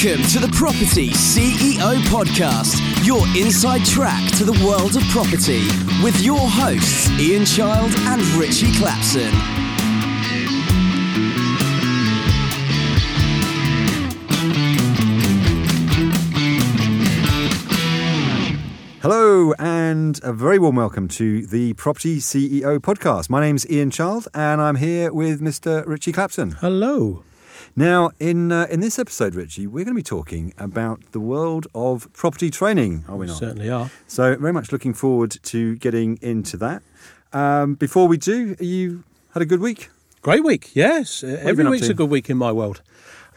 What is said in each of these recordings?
Welcome to the Property CEO Podcast, your inside track to the world of property, with your hosts, Ian Child and Ritchie Clapson. Hello, and a very warm welcome to the Property CEO podcast. My name's Ian Child, and I'm here with Mr. Ritchie Clapson. Hello. Now, in uh, in this episode, Ritchie, we're going to be talking about the world of property training, are we not? Certainly are. So, very much looking forward to getting into that. Um, before we do, you had a good week? Great week, yes. Uh, you Every week's a good week in my world.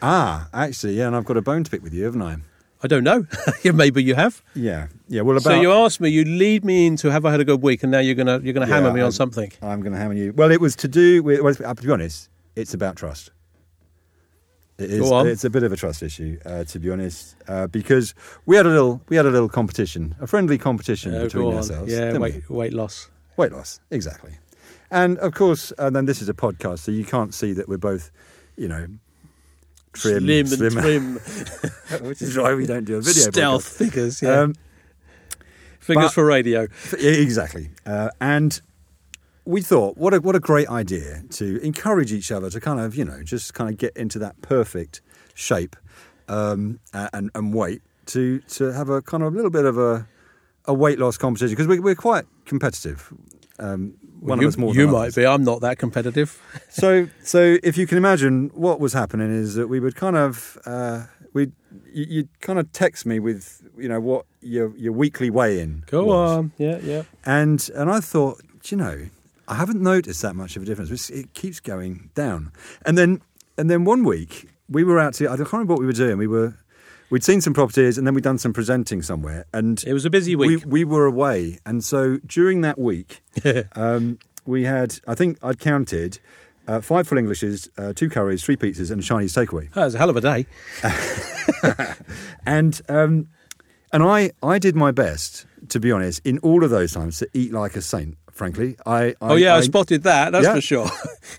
Ah, actually, yeah, and I've got a bone to pick with you, haven't I? I don't know. Maybe you have. Yeah, yeah. Well, about so you asked me, you lead me into have I had a good week, and now you're gonna you're gonna hammer Yeah, me I- on something. I'm going to hammer you. Well, it was to do with. Well, to be honest, it's about trust. It is. It's a bit of a trust issue, uh, to be honest, uh, because we had a little we had a little competition, a friendly competition Oh, between ourselves. Yeah, we? weight weight loss. weight loss, exactly. And of course, and then this is a podcast, so you can't see that we're both, you know, trim, Slim and slim, trim, which is why we don't do a video. stealth podcast. figures. Yeah, Um, figures but- for radio. Exactly. Uh, and we thought, what a what a great idea to encourage each other to kind of, you know, just kind of get into that perfect shape um, and and weight to to have a kind of a little bit of a a weight loss competition because we, we're quite competitive. Um, one you of us more. you might others. be. I'm not that competitive. So so if you can imagine what was happening is that we would kind of uh, we you you'd kind of text me with you know what your your weekly weigh in. Go was. on. Yeah, yeah. And and I thought, you know, I haven't noticed that much of a difference. It keeps going down. And then and then one week we were out to I can't remember what we were doing. We were we'd seen some properties and then we'd done some presenting somewhere. And It was a busy we, week. we were away. And so during that week, um, we had I think I'd counted uh, five full Englishes, uh, two curries, three pizzas, and a Chinese takeaway. That was a hell of a day. And um, and I I did my best to be honest in all of those times to eat like a saint. Frankly, I, I oh yeah, I, I spotted that. That's Yeah. for sure.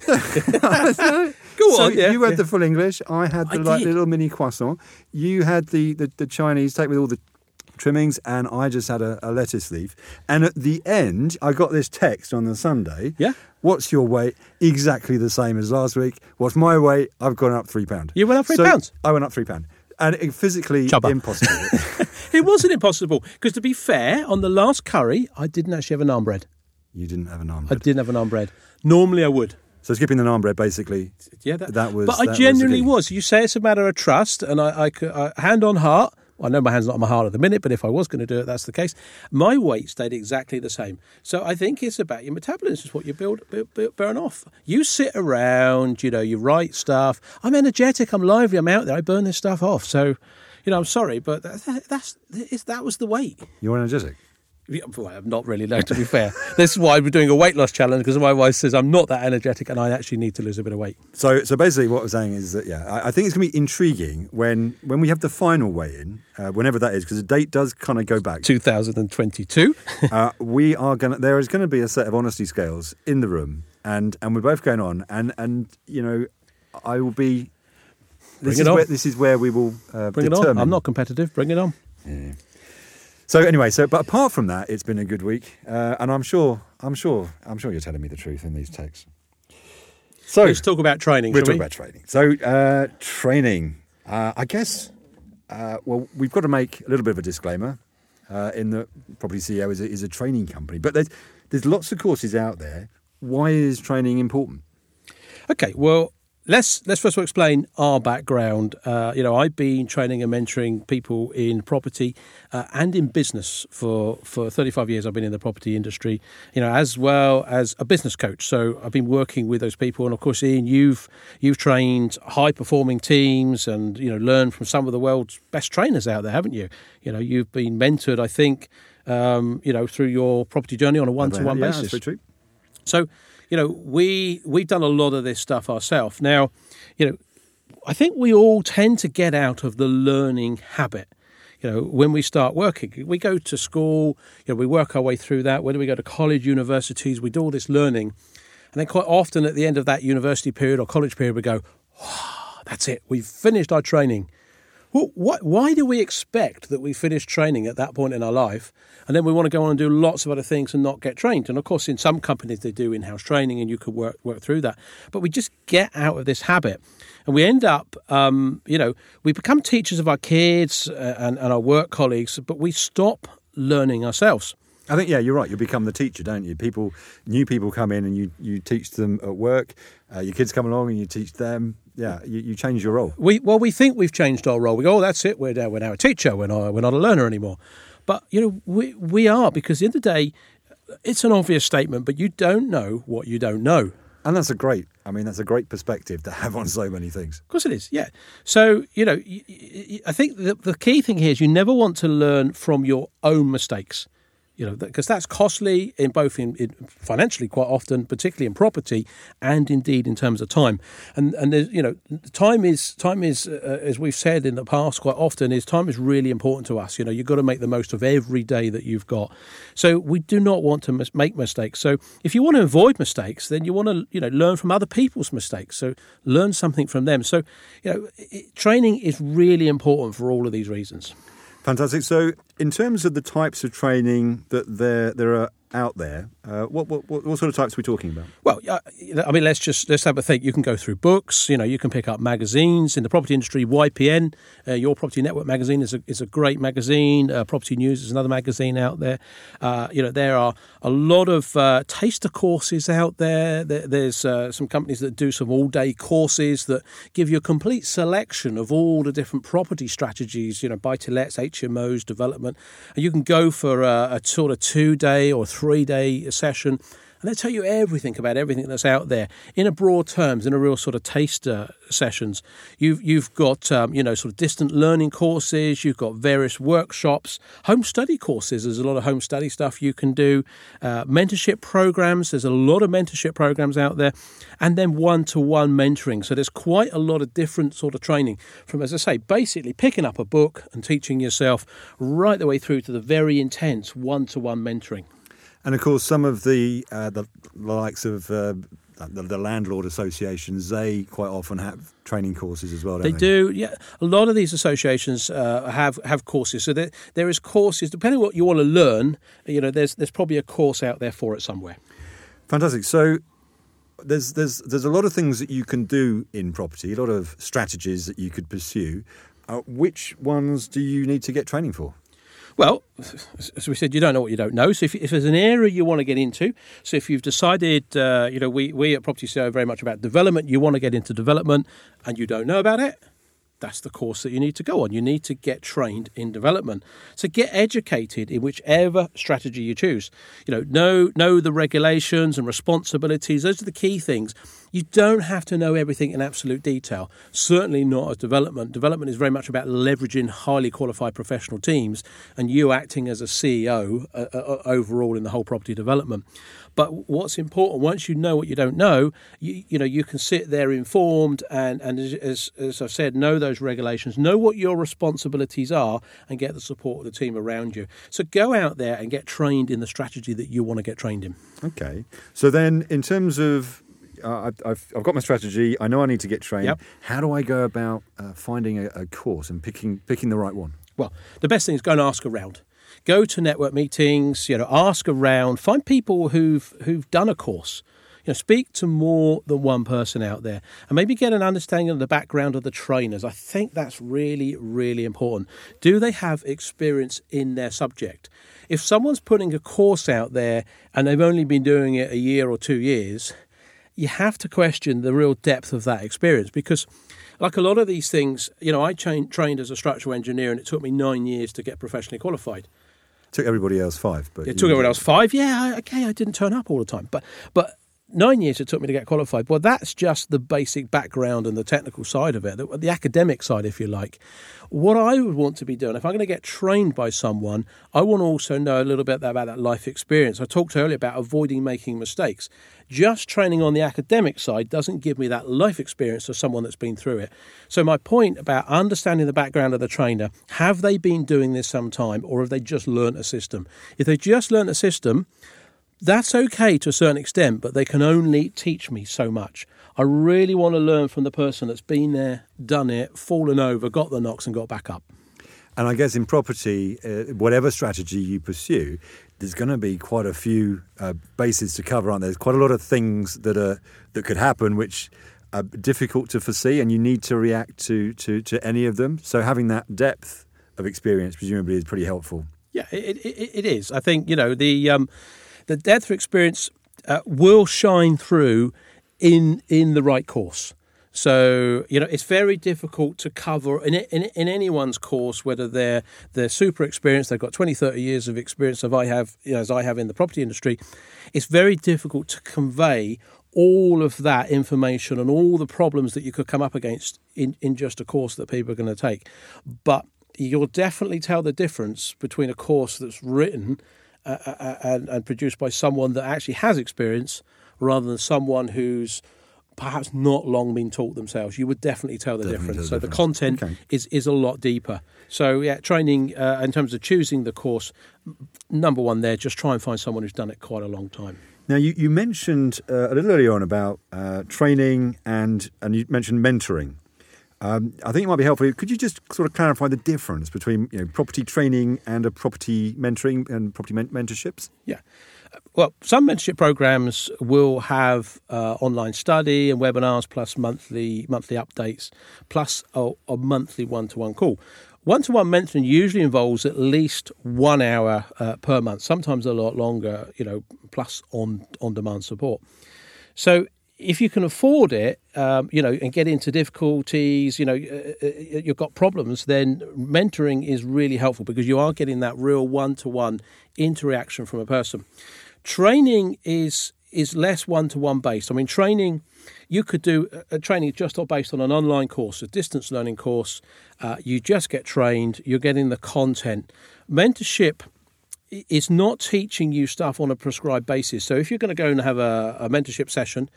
Go on, yeah, you had yeah. the full English. I had the I like little mini croissant. You had the, the, the Chinese take with all the trimmings, and I just had a, a lettuce leaf. And at the end, I got this text on the Sunday. Yeah. What's your weight? Exactly the same as last week. What's my weight? I've gone up three pound. You went up three So pounds? I went up three pound, and it physically Chubba. impossible. It wasn't impossible because, to be fair, on the last curry, I didn't actually have a naan bread. You didn't have an arm. I didn't have a naan bread. Normally, I would. So skipping the naan bread, basically. Yeah, That was- But that I genuinely key. was. You say it's a matter of trust, and I, I, could- I hand on heart. Well, I know my hand's not on my heart at the minute, but if I was going to do it, that's the case. My weight stayed exactly the same. So I think it's about your metabolism, is what you build, build, build burn off. You sit around, you know, you write stuff. I'm energetic. I'm lively. I'm out there. I burn this stuff off. So, you know, I'm sorry, but that, that's that was the weight. You're energetic. Yeah, Well, I'm not really, no, to be fair. this is why we're doing a weight loss challenge because my wife says I'm not that energetic and I actually need to lose a bit of weight. So, so basically, what I'm saying is that yeah, I, I think it's going to be intriguing when when we have the final weigh-in, uh, whenever that is, because the date does kind of go back. 2022. uh, we are going to there is going to be a set of honesty scales in the room, and and we're both going on, and and you know, I will be. This Bring it is where this is where we will uh, Bring it determine. on. I'm not competitive. Bring it on. So anyway, so but apart from that, it's been a good week, uh, and I'm sure, I'm sure, I'm sure you're telling me the truth in these texts. So Let's talk about training. We're talking we? about training. So, uh, training. Uh, I guess, uh, well, we've got to make a little bit of a disclaimer uh, in the Property CEO is a, is a training company, but there's, there's lots of courses out there. Why is training important? Okay. Well, let's let's first of all explain our background. Uh, you know, I've been training and mentoring people in property uh, and in business for for 35 years. I've been in the property industry. You know, as well as a business coach. So I've been working with those people, and of course, Ian, you've you've trained high performing teams, and you know, learned from some of the world's best trainers out there, haven't you? You know, you've been mentored, I think. Um, you know, through your property journey on a one-to-one yeah, basis. That's very true. So, you know, we we've done a lot of this stuff ourselves. Now, you know, I think we all tend to get out of the learning habit. You know, when we start working, we go to school, you know, we work our way through that. Whether we go to college, universities, we do all this learning. And then quite often at the end of that university period or college period, we go, "Wow, that's it. We've finished our training. Well, what, why do we expect that we finish training at that point in our life and then we want to go on and do lots of other things and not get trained? And of course, in some companies, they do in house training and you could work, work through that. But we just get out of this habit and we end up, um, you know, we become teachers of our kids uh, and, and our work colleagues, but we stop learning ourselves. I think yeah, you're right. You become the teacher, don't you? People, new people come in and you you teach them at work. Uh, your kids come along and you teach them. Yeah, you, you change your role. We well, we think we've changed our role. We go, oh, that's it. We're now we're now a teacher. We're not we're not a learner anymore. But you know, we we are because in the day, it's an obvious statement, but you don't know what you don't know. And that's a great. I mean, that's a great perspective to have on so many things. Of course, it is. Yeah. So you know, I think the, the key thing here is you never want to learn from your own mistakes you know because that's costly in both in, in, financially quite often particularly in property and indeed in terms of time. And and there's you know time is time is uh, as we've said in the past quite often is time is really important to us. You know you've got to make the most of every day that you've got. So we do not want to mis- make mistakes. So if you want to avoid mistakes then you want to you know learn from other people's mistakes. So learn something from them. So you know it, training is really important for all of these reasons. Fantastic. So, in terms of the types of training that there there are out there. Uh, what, what, what sort of types are we talking about? Well, I mean, let's just let's have a think. You can go through books. You know, you can pick up magazines in the property industry. YPN, uh, Your Property Network magazine, is a is a great magazine. Uh, property News is another magazine out there. Uh, you know, there are a lot of uh, taster courses out there. there there's some companies that do some all day courses that give you a complete selection of all the different property strategies. You know, buy to lets, HMOs, development. And you can go for a, a sort of two day or three day session. And they tell you everything about everything that's out there in a broad terms, in a real sort of taster sessions. You've you've got um, you know sort of distant learning courses. You've got various workshops, home study courses. There's a lot of home study stuff you can do. Uh, mentorship programs. There's a lot of mentorship programs out there, and then one to one mentoring. So there's quite a lot of different sort of training from, as I say, basically picking up a book and teaching yourself right the way through to the very intense one to one mentoring. And of course, some of the uh, the likes of uh, the, the, landlord associations, they quite often have training courses as well. They, they, do. Yeah, a lot of these associations uh, have have courses. So there, there is courses depending on what you want to learn. You know, there's there's probably a course out there for it somewhere. Fantastic. So there's there's there's a lot of things that you can do in property, a lot of strategies that you could pursue. Uh, which ones do you need to get training for? Well, as we said, you don't know what you don't know. So if, if there's an area you want to get into, so if you've decided, uh, you know, we, we at Property CEO very much about development, you want to get into development and you don't know about it, that's the course that you need to go on. You need to get trained in development. So get educated in whichever strategy you choose. You know, know know the regulations and responsibilities. Those are the key things. You don't have to know everything in absolute detail. Certainly not as development. Development is very much about leveraging highly qualified professional teams and you acting as a CEO uh, uh, overall in the whole property development. But what's important once you know what you don't know, you, you know you can sit there informed and and as, as I've said, know those regulations, know what your responsibilities are, and get the support of the team around you. So go out there and get trained in the strategy that you want to get trained in. Okay. So then, in terms of uh, I've, I've got my strategy. I know I need to get trained. Yep. How do I go about uh, finding a, a, course and picking picking the right one? Well, the best thing is go and ask around go to network meetings, you know, ask around, find people who've who've done a course. You know, speak to more than one person out there and maybe get an understanding of the background of the trainers. I think that's really, really important. Do they have experience in their subject? If someone's putting a course out there and they've only been doing it a year or two years, you have to question the real depth of that experience because like a lot of these things, you know, I trained as a structural engineer and it took me nine years to get professionally qualified. Took everybody else five, but it took everyone else five. Yeah, okay, I didn't turn up all the time, but but nine years it took me to get qualified. Well, that's just the basic background and the technical side of it, the, the, academic side, if you like. What I would want to be doing, if I'm going to get trained by someone, I want to also know a little bit about that life experience. I talked earlier about avoiding making mistakes. Just training on the academic side doesn't give me that life experience of someone that's been through it. So, my point about understanding the background of the trainer have they been doing this some time or have they just learnt a system? If they just learnt a system, that's okay to a certain extent, but they can only teach me so much. I really want to learn from the person that's been there, done it, fallen over, got the knocks, and got back up. And I guess in property, uh, whatever strategy you pursue, there's going to be quite a few uh, bases to cover, aren't there? There's quite a lot of things that are that could happen, which are difficult to foresee, and you need to react to to, to any of them. So having that depth of experience presumably is pretty helpful. Yeah, it, it, it is. I think you know the um, the depth of experience uh, will shine through in in the right course. So you know it's very difficult to cover in, in, in anyone's course whether they're they're super experienced they've got 20 30 years of experience as I have you know, as I have in the property industry it's very difficult to convey all of that information and all the problems that you could come up against in, in just a course that people are going to take but you'll definitely tell the difference between a course that's written uh, and, and produced by someone that actually has experience rather than someone who's perhaps not long been taught themselves, you would definitely tell the Definitely difference. so the the content Okay. is is a lot deeper. So yeah, training uh, in terms of choosing the course, number one there, just try and find someone who's done it quite a long time. Now you, you mentioned uh, a little earlier on about uh, training and and you mentioned mentoring. Um, I think it might be helpful. Could you just sort of clarify the difference between you know, property training and a property mentoring and property men- mentorships? Yeah. Well, some mentorship programs will have uh, online study and webinars, plus monthly monthly updates, plus a, a monthly one to one call. One to one mentoring usually involves at least one hour uh, per month, sometimes a lot longer. You know, plus on on demand support. So if you can afford it, um, you know, and get into difficulties, you know, uh, uh, you've got problems, then mentoring is really helpful because you are getting that real one-to-one interaction from a person. Training is is less one-to-one based. I mean, training you could do a a training just based on an online course, a distance learning course. Uh, you just get trained. You're getting the content. Mentorship is not teaching you stuff on a prescribed basis. So if you're going to go and have a, a mentorship session,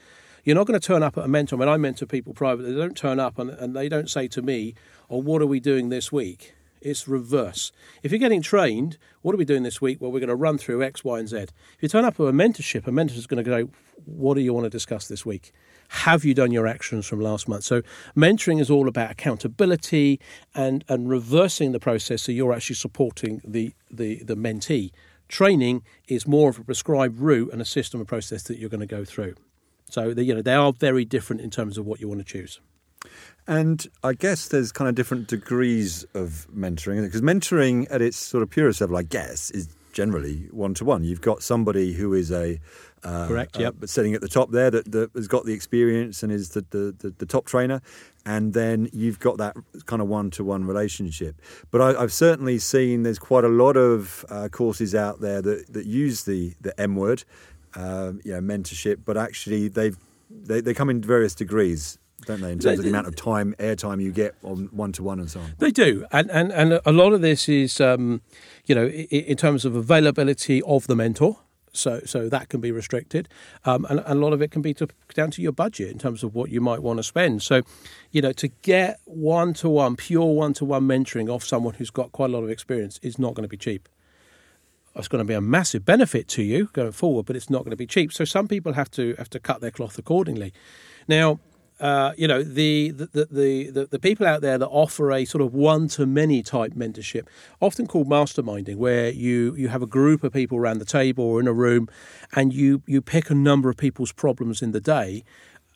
you're not going to turn up at a mentor. When I mentor people privately, they don't turn up and, and they don't say to me, "Oh, what are we doing this week?" It's reverse. If you're getting trained, what are we doing this week? Well, we're going to run through X, Y, and Z. If you turn up at a mentorship, a mentor is going to go, "What do you want to discuss this week?" Have you done your actions from last month? So, mentoring is all about accountability and, and reversing the process so you're actually supporting the, the, the mentee. Training is more of a prescribed route and a system and process that you're going to go through. So, the, you know, they are very different in terms of what you want to choose. And I guess there's kind of different degrees of mentoring because mentoring at its sort of purest level, I guess, is generally one to one. You've got somebody who is a uh, Correct, uh, yep. but sitting at the top there that, that has got the experience and is the, the, the, the top trainer, and then you've got that kind of one to one relationship. But I, I've certainly seen there's quite a lot of uh, courses out there that, that use the the M word, um, you know, mentorship, but actually they've they, they come in various degrees. Don't they, in terms of the amount of time, airtime you get on one to one and so on? They do, and and, and a lot of this is, um, you know, i- i- in terms of availability of the mentor. So so that can be restricted, um, and, and a lot of it can be to, down to your budget in terms of what you might want to spend. So, you know, to get one to one, pure one to one mentoring off someone who's got quite a lot of experience is not going to be cheap. It's going to be a massive benefit to you going forward, but it's not going to be cheap. So some people have to have to cut their cloth accordingly. Now, uh, you know the the, the the the people out there that offer a sort of one to many type mentorship, often called masterminding, where you you have a group of people around the table or in a room, and you you pick a number of people's problems in the day,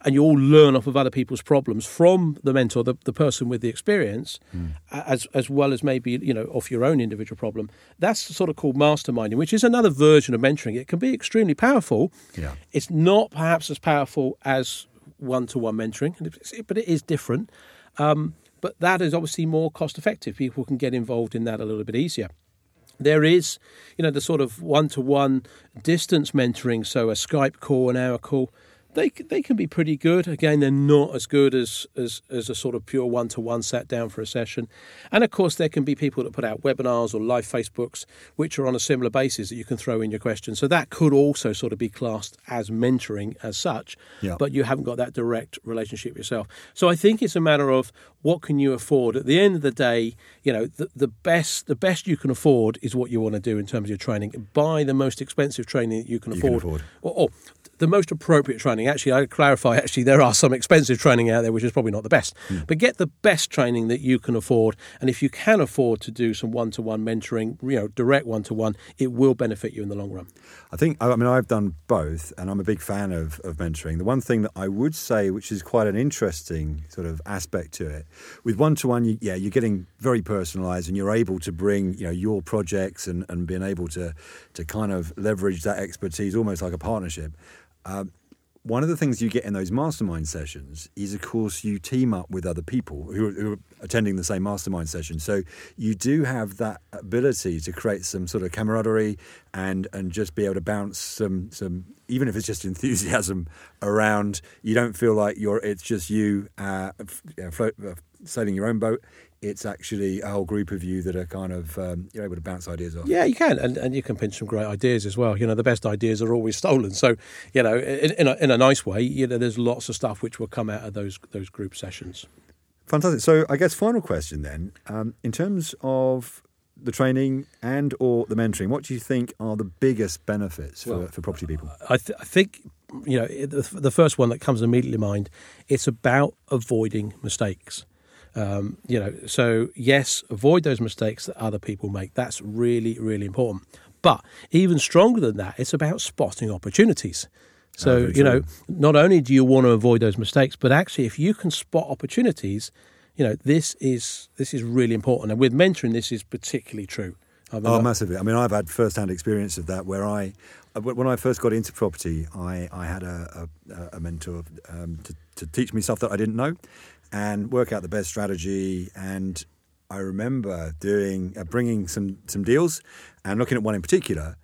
and you all learn off of other people's problems from the mentor, the, the person with the experience, a- as as well as maybe you know off your own individual problem. That's sort of called masterminding, which is another version of mentoring. It can be extremely powerful. Yeah. It's not perhaps as powerful as one-to-one mentoring, but it is different. Um, but that is obviously more cost-effective. People can get involved in that a little bit easier. There is, you know, the sort of one-to-one distance mentoring, so a Skype call, an hour call. They they can be pretty good. Again, they're not as good as as, as a sort of pure one-to-one sat down for a session. And of course, there can be people that put out webinars or live Facebooks, which are on a similar basis that you can throw in your questions. So that could also sort of be classed as mentoring as such. Yeah. But you haven't got that direct relationship yourself. So I think it's a matter of what can you afford. At the end of the day, you know, the, the best the best you can afford is what you want to do in terms of your training. Buy the most expensive training that you can You can afford. afford. Or, or the most appropriate training. Actually, I clarify. Actually, there are some expensive training out there, which is probably not the best. Mm. But get the best training that you can afford, and if you can afford to do some one-to-one mentoring, you know, direct one-to-one, it will benefit you in the long run. I think. I mean, I've done both, and I'm a big fan of, of mentoring. The one thing that I would say, which is quite an interesting sort of aspect to it, with one-to-one, you, yeah, you're getting very personalised, and you're able to bring you know your projects and, and being able to to kind of leverage that expertise almost like a partnership. Um, one of the things you get in those mastermind sessions is, of course, you team up with other people who are, who are, attending the same mastermind session. So you do have that ability to create some sort of camaraderie and and just be able to bounce some some even if it's just enthusiasm around. You don't feel like you're it's just you uh, float, uh, sailing your own boat it's actually a whole group of you that are kind of um, you're able to bounce ideas off. Yeah, you can, and, and you can pinch some great ideas as well. You know, the best ideas are always stolen. So, you know, in, in, a, in a nice way, you know, there's lots of stuff which will come out of those those group sessions. Fantastic. So, I guess final question then, um, in terms of the training and or the mentoring, what do you think are the biggest benefits for, well, for property people? I, th- I think you know the, the first one that comes immediately to mind. It's about avoiding mistakes. Um, you know, so yes, avoid those mistakes that other people make. That's really, really important. But even stronger than that, it's about spotting opportunities. So, you know, not only do you want to avoid those mistakes, but actually, if you can spot opportunities, you know, this is this is really important. And with mentoring, this is particularly true. I mean, oh, massively. I mean, I've had first-hand experience of that. Where I, when I first got into property, I, I had a, a, a mentor um, to, to teach me stuff that I didn't know, and work out the best strategy. And I remember doing uh, bringing some some deals and looking at one in particular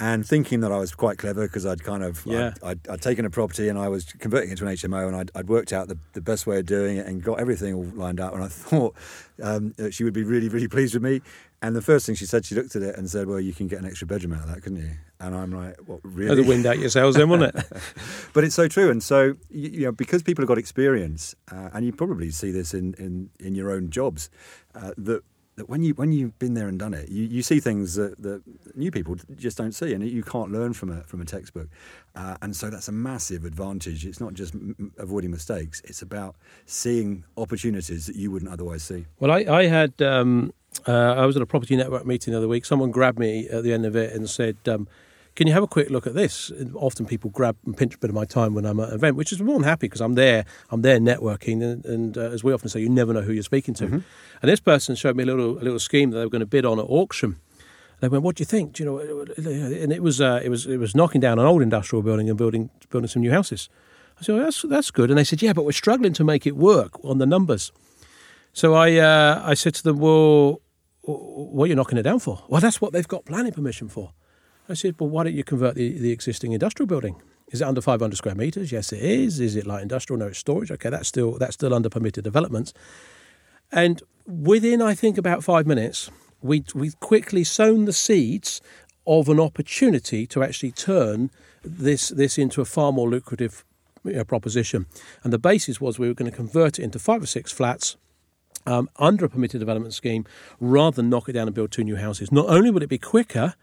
and thinking that I was quite clever because I'd kind of yeah. I'd, I'd, I'd, taken a property and I was converting it to an HMO and I'd, I'd worked out the, the best way of doing it and got everything all lined up. And I thought um, she would be really really pleased with me. And the first thing she said she looked at it and said well you can get an extra bedroom out of that couldn't you? And I'm like what really? The wind out yourselves then wasn't it? But it's so true. And so you, you know because people have got experience uh, and you probably see this in in, in your own jobs uh, that that when you when you've been there and done it, you, you see things that, that new people just don't see, and you can't learn from a from a textbook. Uh, and so that's a massive advantage. It's not just m- avoiding mistakes; it's about seeing opportunities that you wouldn't otherwise see. Well, I, I had um, uh, I was at a property network meeting the other week. Someone grabbed me at the end of it and said. Um, can you have a quick look at this? And often people grab and pinch a bit of my time when I'm at an event, which is more than happy because I'm there, I'm there networking, and, and uh, as we often say, you never know who you're speaking to. Mm-hmm. And this person showed me a little a little scheme that they were going to bid on at auction. They went, "What do you think?" Do you know? And it was uh, it was it was knocking down an old industrial building and building building some new houses. I said, well, "That's that's good." And they said, "Yeah, but we're struggling to make it work on the numbers." So I uh, I said to them, "Well, what are you knocking it down for?" Well, that's what they've got planning permission for. I said, well, why don't you convert the, the existing industrial building? Is it under 500 square meters? Yes, it is. Is it light industrial? No, it's storage. Okay, that's still that's still under permitted developments. And within, I think, about five minutes, we we quickly sown the seeds of an opportunity to actually turn this this into a far more lucrative you know, proposition. And the basis was we were going to convert it into five or six flats. Um, under a permitted development scheme, rather than knock it down and build two new houses. Not only would it be quicker,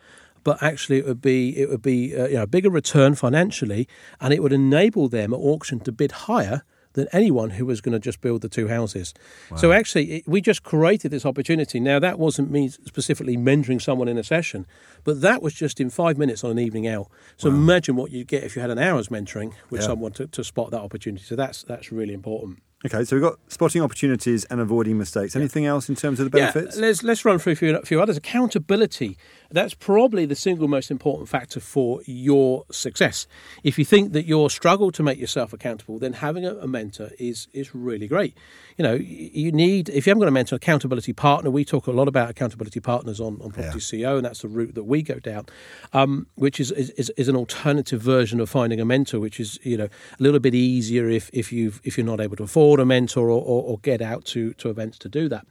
but actually it would be it would be uh, you know, a bigger return financially, and it would enable them at auction to bid higher than anyone who was going to just build the two houses. Wow. So actually, it, we just created this opportunity. Now that wasn't me specifically mentoring someone in a session, but that was just in five minutes on an evening out. So wow. imagine what you'd get if you had an hour's mentoring with yeah. someone to, to spot that opportunity. So that's that's really important. Okay, so we've got spotting opportunities and avoiding mistakes. Anything yeah. else in terms of the benefits? Yeah, let's let's run through a few, a few others. Accountability. That's probably the single most important factor for your success. If you think that you're struggle to make yourself accountable, then having a, a mentor is is really great. You know, you need if you haven't got a mentor, accountability partner. We talk a lot about accountability partners on, on Property yeah. CEO, and that's the route that we go down, um, which is, is is an alternative version of finding a mentor, which is you know a little bit easier if if you if you're not able to afford a mentor or, or, or get out to to events to do that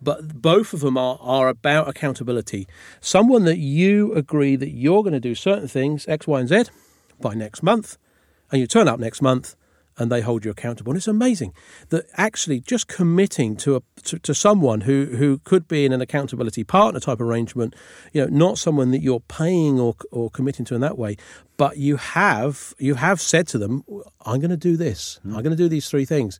but both of them are, are about accountability. Someone that you agree that you're going to do certain things, X, Y, and Z, by next month, and you turn up next month and they hold you accountable. And it's amazing that actually just committing to a to, to, someone who, who could be in an accountability partner type arrangement, you know, not someone that you're paying or or committing to in that way, but you have you have said to them, I'm going to do this. Mm. I'm going to do these three things.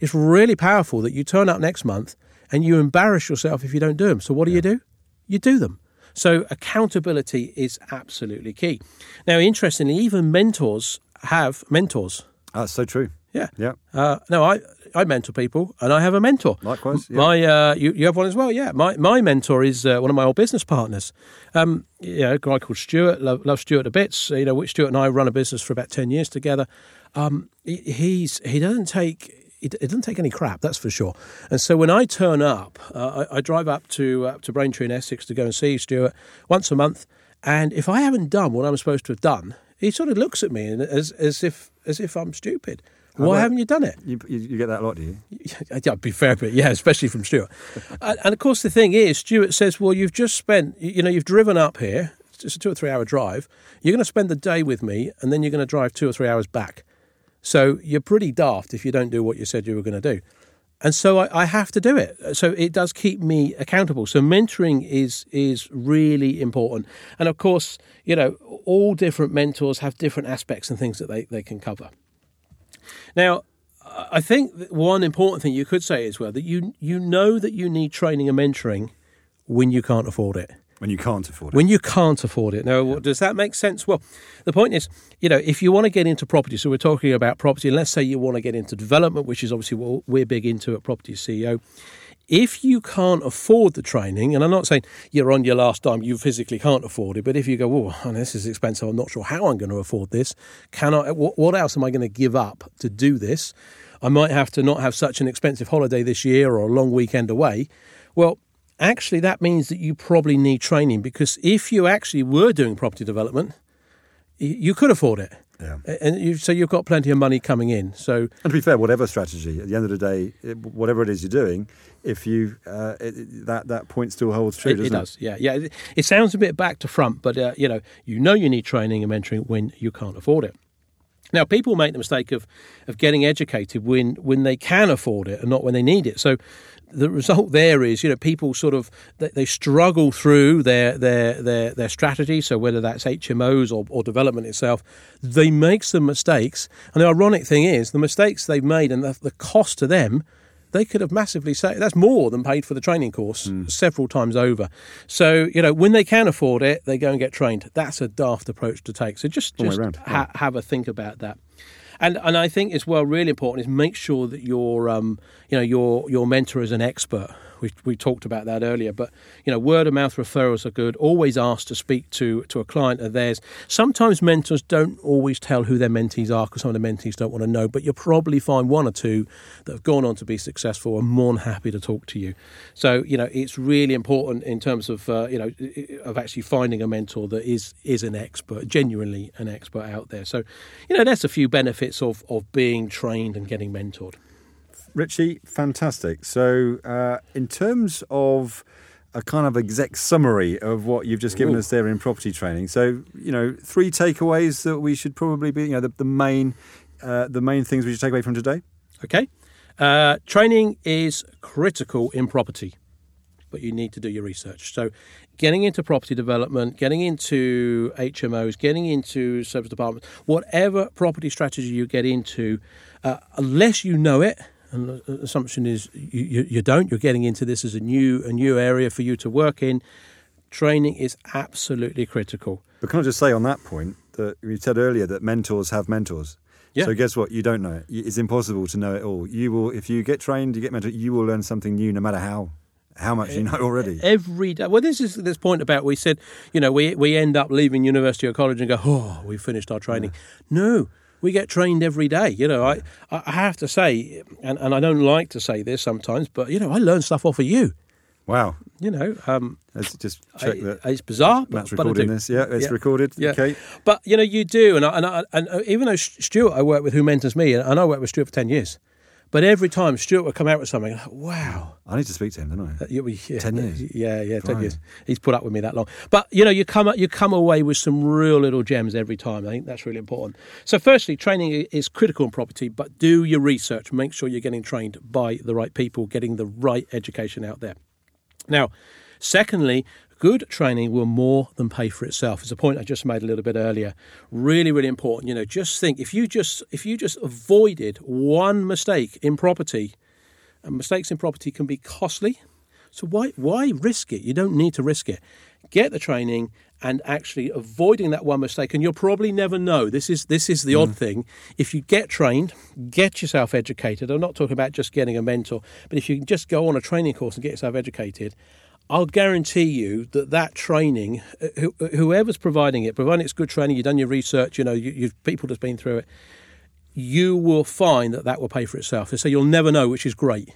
It's really powerful that you turn up next month and you embarrass yourself if you don't do them. So what do yeah. you do? You do them. So accountability is absolutely key. Now, interestingly, even mentors have mentors. That's so true. Yeah. Yeah. Uh, no, I, I mentor people and I have a mentor. Likewise. Yeah. My, uh, you, you have one as well, yeah. My, my mentor is uh, one of my old business partners. Um, you know, a guy called Stuart, love, love Stuart a bits. You know, which Stuart and I run a business for about 10 years together. Um, he, he's, he doesn't take it, it, doesn't take any crap, that's for sure. And so when I turn up, uh, I, I, drive up to uh, to Braintree in Essex to go and see Stuart once a month. And if I haven't done what I'm supposed to have done, he sort of looks at me as as if as if I'm stupid. Why haven't you done it? You, you, get that a lot, do you? Yeah, I'd be fair, but yeah, especially from Stuart. and, and, of course, the thing is, Stuart says, "Well, you've just spent, you know, you've driven up here. It's a two or three hour drive. You're going to spend the day with me, and then you're going to drive two or three hours back. So you're pretty daft if you don't do what you said you were going to do. And so I, I, have to do it. So it does keep me accountable. So mentoring is is really important. And of course, you know, all different mentors have different aspects and things that they, they can cover. Now, I think one important thing you could say as well that you you know that you need training and mentoring when you can't afford it. When you can't afford it. When you can't afford it. Now, yeah. does that make sense? Well, the point is, you know, if you want to get into property, so we're talking about property, and let's say you want to get into development, which is obviously what we're big into at Property CEO. If you can't afford the training, and I'm not saying you're on your last dime, you physically can't afford it, but if you go, oh, this is expensive, I'm not sure how I'm going to afford this. Can I? What else am I going to give up to do this? I might have to not have such an expensive holiday this year or a long weekend away. Well, actually that means that you probably need training because if you actually were doing property development, you could afford it. Yeah. And you, so you've got plenty of money coming in. So, and to be fair, whatever strategy, at the end of the day, whatever it is you're doing, if you uh, it, that that point still holds true, it, doesn't it? does. Yeah, yeah. It, it, sounds a bit back to front, but uh, you know, you know, you need training and mentoring when you can't afford it. Now, people make the mistake of of getting educated when when they can afford it and not when they need it. So, the result there is, you know, people sort of they, they, struggle through their their their their strategy. So whether that's HMOs or, or development itself, they make some mistakes. And the ironic thing is, the mistakes they've made and the, the cost to them, they could have massively saved. That's more than paid for the training course mm. several times over. So you know, when they can afford it, they go and get trained. That's a daft approach to take. So just just ha- have a think about that and and I think as well really important is make sure that your um you know your your mentor is an expert we, we talked about that earlier. But you know, word of mouth referrals are good. Always ask to speak to to a client of theirs. Sometimes mentors don't always tell who their mentees are because some of the mentees don't want to know. But you'll probably find one or two that have gone on to be successful and more than happy to talk to you. So you know, it's really important in terms of uh, you know of actually finding a mentor that is is an expert, genuinely an expert out there. So you know, there's a few benefits of of being trained and getting mentored. Ritchie, fantastic. So, uh, in terms of a kind of exec summary of what you've just given Ooh. us there in property training. So, you know, three takeaways that we should probably be, you know, the, the main, uh, the main things we should take away from today. Okay, uh, training is critical in property, but you need to do your research. So, getting into property development, getting into HMOs, getting into serviced apartments, whatever property strategy you get into, uh, unless you know it and the assumption is you, you, don't. You're getting into this as a new a new area for you to work in. Training is absolutely critical. But can I just say on that point that you said earlier that mentors have mentors. Yeah. So guess what? You don't know it. It's impossible to know it all. You will, if you get trained, you get mentored. You will learn something new, no matter how how much you know already. Every day. Well, this is this point about we said, you know, we we end up leaving university or college and go, oh, we finished our training. Yeah. No, we get trained every day. You know, I, I have to say, and, and I don't like to say this sometimes, but, you know, I learn stuff off of you. Wow. You know, um, let's just check that. It's bizarre. Matt's but, recording but this. Yeah, it's yeah. recorded. Yeah. Okay. But you know, you do, and I, and, I, and even though Stuart, I work with, who mentors me, and I worked with Stuart for ten years, But every time Stuart would come out with something, like, wow. I need to speak to him, don't I? Uh, you- yeah, 10 years. Yeah, yeah, ten years. He's put up with me that long. But you know, you come you come away with some real little gems every time. I think that's really important. So, firstly, training is critical in property, but do your research. Make sure you're getting trained by the right people, getting the right education out there. Now, secondly, good training will more than pay for itself. It's a point I just made a little bit earlier. Really, really important. You know, just think if you just if you just avoided one mistake in property, and mistakes in property can be costly. So why why risk it? You don't need to risk it. Get the training and actually avoiding that one mistake and you'll probably never know. This is this is the odd mm. thing. If you get trained, get yourself educated. I'm not talking about just getting a mentor, but if you can just go on a training course and get yourself educated, I'll guarantee you that that training, whoever's providing it, providing it's good training, you've done your research, you know, you, you've people that's been through it, you will find that that will pay for itself. So you'll never know, which is great.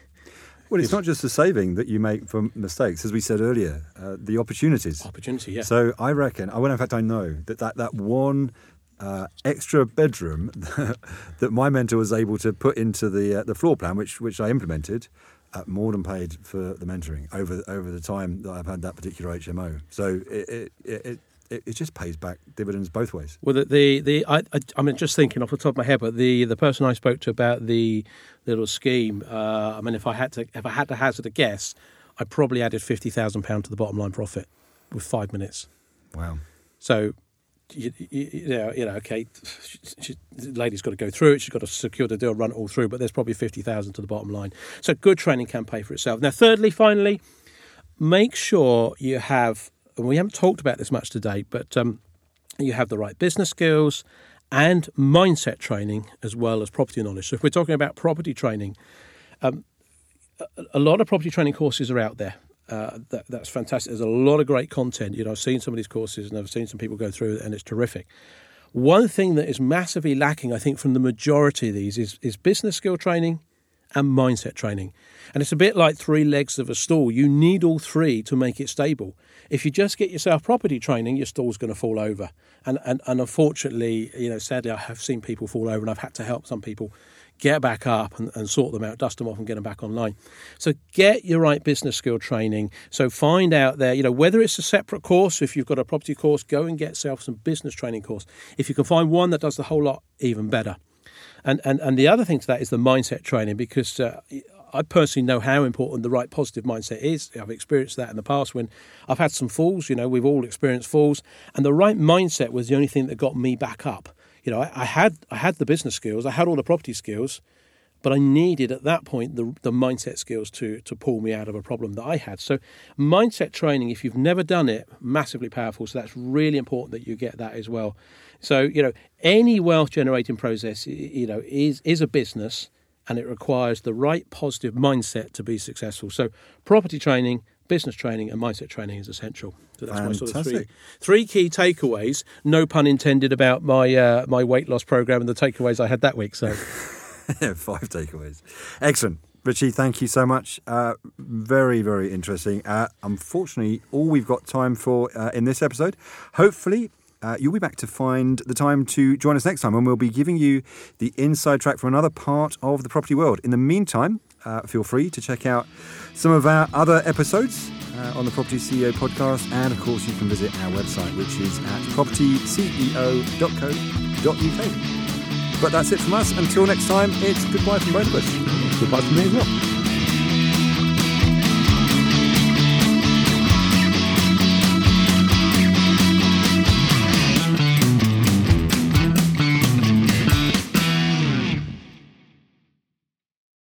Well, it's not just the saving that you make from mistakes, as we said earlier, uh, the opportunities. Opportunity, yeah. So I reckon, I well, in fact, I know that that, that one uh, extra bedroom that my mentor was able to put into the uh, the floor plan, which which I implemented, more than paid for the mentoring over over the time that I've had that particular HMO. So it it, it, it, it just pays back dividends both ways. Well, the the, the I, I I mean, just thinking off the top of my head, but the the person I spoke to about the little scheme, uh, I mean, if I had to if I had to hazard a guess, I probably added fifty thousand pound to the bottom line profit with five minutes. Wow. So. You, you, know, you know, okay. She, the lady's got to go through it. She's got to secure the deal, run it all through. But there's probably fifty thousand to the bottom line. So good training can pay for itself. Now, thirdly, finally, make sure you have. And we haven't talked about this much today, but um, you have the right business skills and mindset training as well as property knowledge. So if we're talking about property training, um, a lot of property training courses are out there. Uh, that, that's fantastic. There's a lot of great content. You know, I've seen some of these courses and I've seen some people go through it, and it's terrific. One thing that is massively lacking, I think, from the majority of these is, is business skill training and mindset training. And it's a bit like three legs of a stool. You need all three to make it stable. If you just get yourself property training, your stool's going to fall over. And, and, and unfortunately, you know, sadly, I have seen people fall over and I've had to help some people get back up and, and sort them out, dust them off and get them back online. So get your right business skill training. So find out there, you know, whether it's a separate course, if you've got a property course, go and get yourself some business training course. If you can find one that does the whole lot, even better. And, and, and the other thing to that is the mindset training because uh, I personally know how important the right positive mindset is. I've experienced that in the past when I've had some falls, you know, we've all experienced falls, and the right mindset was the only thing that got me back up. You know, I, I had I had the business skills, I had all the property skills, but I needed at that point the, the mindset skills to to pull me out of a problem that I had. So mindset training, if you've never done it, massively powerful. So that's really important that you get that as well. So you know, any wealth generating process, you know, is is a business, and it requires the right positive mindset to be successful. So property training. Business training and mindset training is essential. So that's my sort of three, Fantastic. three key takeaways. No pun intended about my uh, my weight loss program and the takeaways I had that week. So Five takeaways. Excellent. Ritchie, thank you so much. Uh, very, very interesting. Uh, unfortunately, all we've got time for uh, in this episode. Hopefully, uh, you'll be back to find the time to join us next time when we'll be giving you the inside track from another part of the property world. In the meantime, uh, feel free to check out some of our other episodes uh, on the Property CEO podcast. And of course, you can visit our website, which is at propertyceo.co.uk. But that's it from us. Until next time, it's goodbye from both of us. goodbye from me as well.